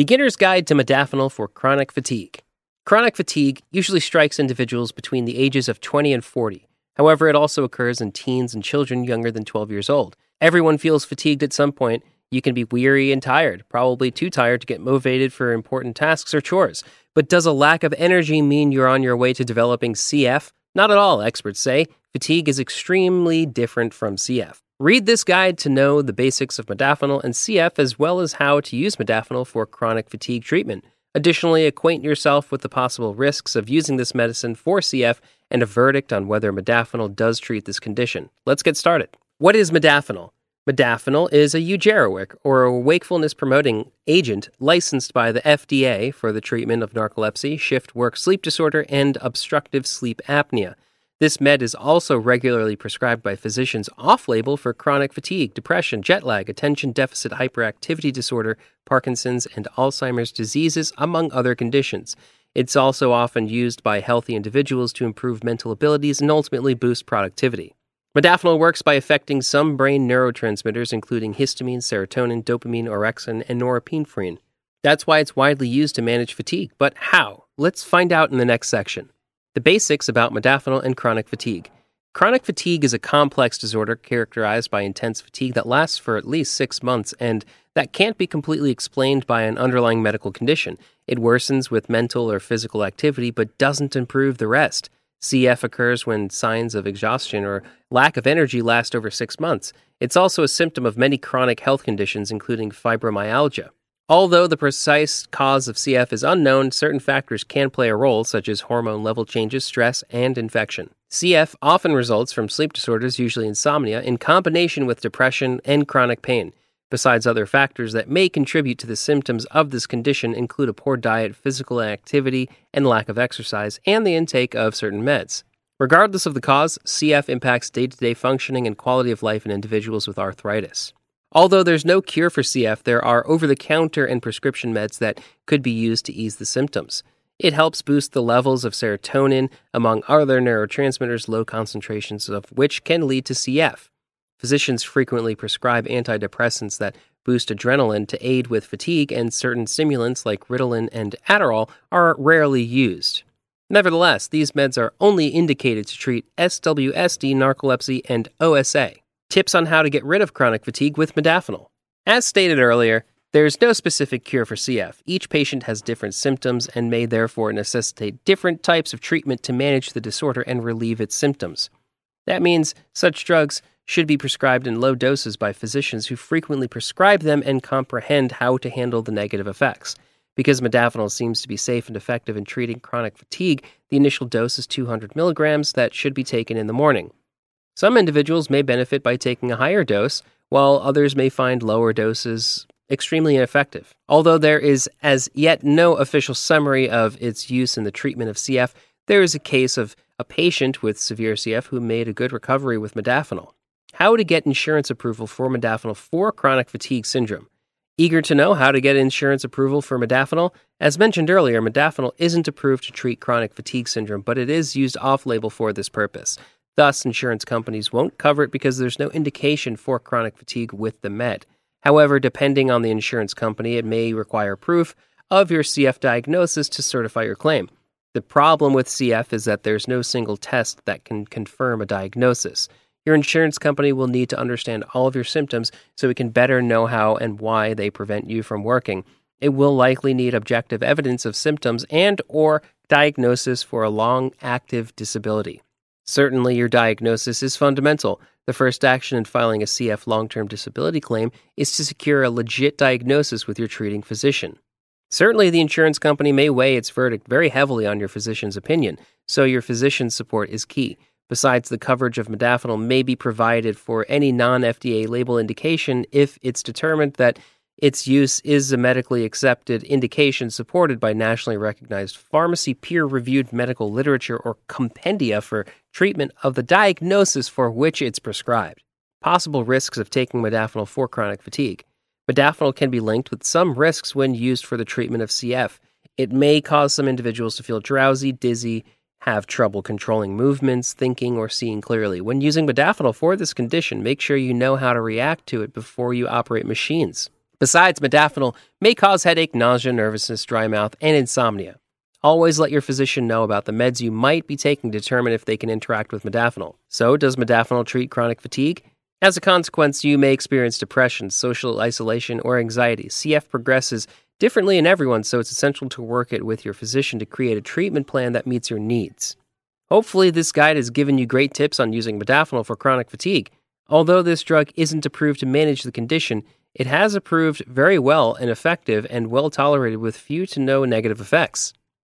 Beginner's Guide to Modafinil for Chronic Fatigue. Chronic fatigue usually strikes individuals between the ages of 20 and 40. However, it also occurs in teens and children younger than 12 years old. Everyone feels fatigued at some point. You can be weary and tired, probably too tired to get motivated for important tasks or chores. But does a lack of energy mean you're on your way to developing CF? Not at all, experts say. Fatigue is extremely different from CF. Read this guide to know the basics of modafinil and CF as well as how to use modafinil for chronic fatigue treatment. Additionally, acquaint yourself with the possible risks of using this medicine for CF and a verdict on whether modafinil does treat this condition. Let's get started. What is modafinil? Modafinil is a eugeroic, or a wakefulness promoting agent licensed by the FDA for the treatment of narcolepsy, shift work sleep disorder, and obstructive sleep apnea. This med is also regularly prescribed by physicians off label for chronic fatigue, depression, jet lag, attention deficit hyperactivity disorder, Parkinson's, and Alzheimer's diseases, among other conditions. It's also often used by healthy individuals to improve mental abilities and ultimately boost productivity. Modafinil works by affecting some brain neurotransmitters, including histamine, serotonin, dopamine, orexin, and norepinephrine. That's why it's widely used to manage fatigue. But how? Let's find out in the next section. The basics about modafinil and chronic fatigue. Chronic fatigue is a complex disorder characterized by intense fatigue that lasts for at least six months and that can't be completely explained by an underlying medical condition. It worsens with mental or physical activity but doesn't improve the rest. CF occurs when signs of exhaustion or lack of energy last over six months. It's also a symptom of many chronic health conditions, including fibromyalgia. Although the precise cause of CF is unknown, certain factors can play a role, such as hormone level changes, stress, and infection. CF often results from sleep disorders, usually insomnia, in combination with depression and chronic pain. Besides other factors that may contribute to the symptoms of this condition include a poor diet, physical activity, and lack of exercise, and the intake of certain meds. Regardless of the cause, CF impacts day to day functioning and quality of life in individuals with arthritis. Although there's no cure for CF, there are over the counter and prescription meds that could be used to ease the symptoms. It helps boost the levels of serotonin, among other neurotransmitters, low concentrations of which can lead to CF. Physicians frequently prescribe antidepressants that boost adrenaline to aid with fatigue, and certain stimulants like Ritalin and Adderall are rarely used. Nevertheless, these meds are only indicated to treat SWSD, narcolepsy, and OSA. Tips on how to get rid of chronic fatigue with modafinil. As stated earlier, there is no specific cure for CF. Each patient has different symptoms and may therefore necessitate different types of treatment to manage the disorder and relieve its symptoms. That means such drugs should be prescribed in low doses by physicians who frequently prescribe them and comprehend how to handle the negative effects. Because modafinil seems to be safe and effective in treating chronic fatigue, the initial dose is 200 milligrams that should be taken in the morning. Some individuals may benefit by taking a higher dose, while others may find lower doses extremely ineffective. Although there is as yet no official summary of its use in the treatment of CF, there is a case of a patient with severe CF who made a good recovery with modafinil. How to get insurance approval for modafinil for chronic fatigue syndrome. Eager to know how to get insurance approval for modafinil? As mentioned earlier, modafinil isn't approved to treat chronic fatigue syndrome, but it is used off label for this purpose. Thus, insurance companies won't cover it because there's no indication for chronic fatigue with the med. However, depending on the insurance company, it may require proof of your CF diagnosis to certify your claim. The problem with CF is that there's no single test that can confirm a diagnosis. Your insurance company will need to understand all of your symptoms so it can better know how and why they prevent you from working. It will likely need objective evidence of symptoms and or diagnosis for a long active disability. Certainly, your diagnosis is fundamental. The first action in filing a CF long term disability claim is to secure a legit diagnosis with your treating physician. Certainly, the insurance company may weigh its verdict very heavily on your physician's opinion, so your physician's support is key. Besides, the coverage of modafinil may be provided for any non FDA label indication if it's determined that its use is a medically accepted indication supported by nationally recognized pharmacy peer reviewed medical literature or compendia for treatment of the diagnosis for which it's prescribed. Possible risks of taking modafinil for chronic fatigue. Modafinil can be linked with some risks when used for the treatment of CF. It may cause some individuals to feel drowsy, dizzy, have trouble controlling movements, thinking, or seeing clearly. When using modafinil for this condition, make sure you know how to react to it before you operate machines. Besides, modafinil may cause headache, nausea, nervousness, dry mouth, and insomnia. Always let your physician know about the meds you might be taking to determine if they can interact with modafinil. So, does modafinil treat chronic fatigue? As a consequence, you may experience depression, social isolation, or anxiety. CF progresses differently in everyone, so it's essential to work it with your physician to create a treatment plan that meets your needs. Hopefully, this guide has given you great tips on using modafinil for chronic fatigue. Although this drug isn't approved to manage the condition, it has proved very well and effective and well tolerated with few to no negative effects.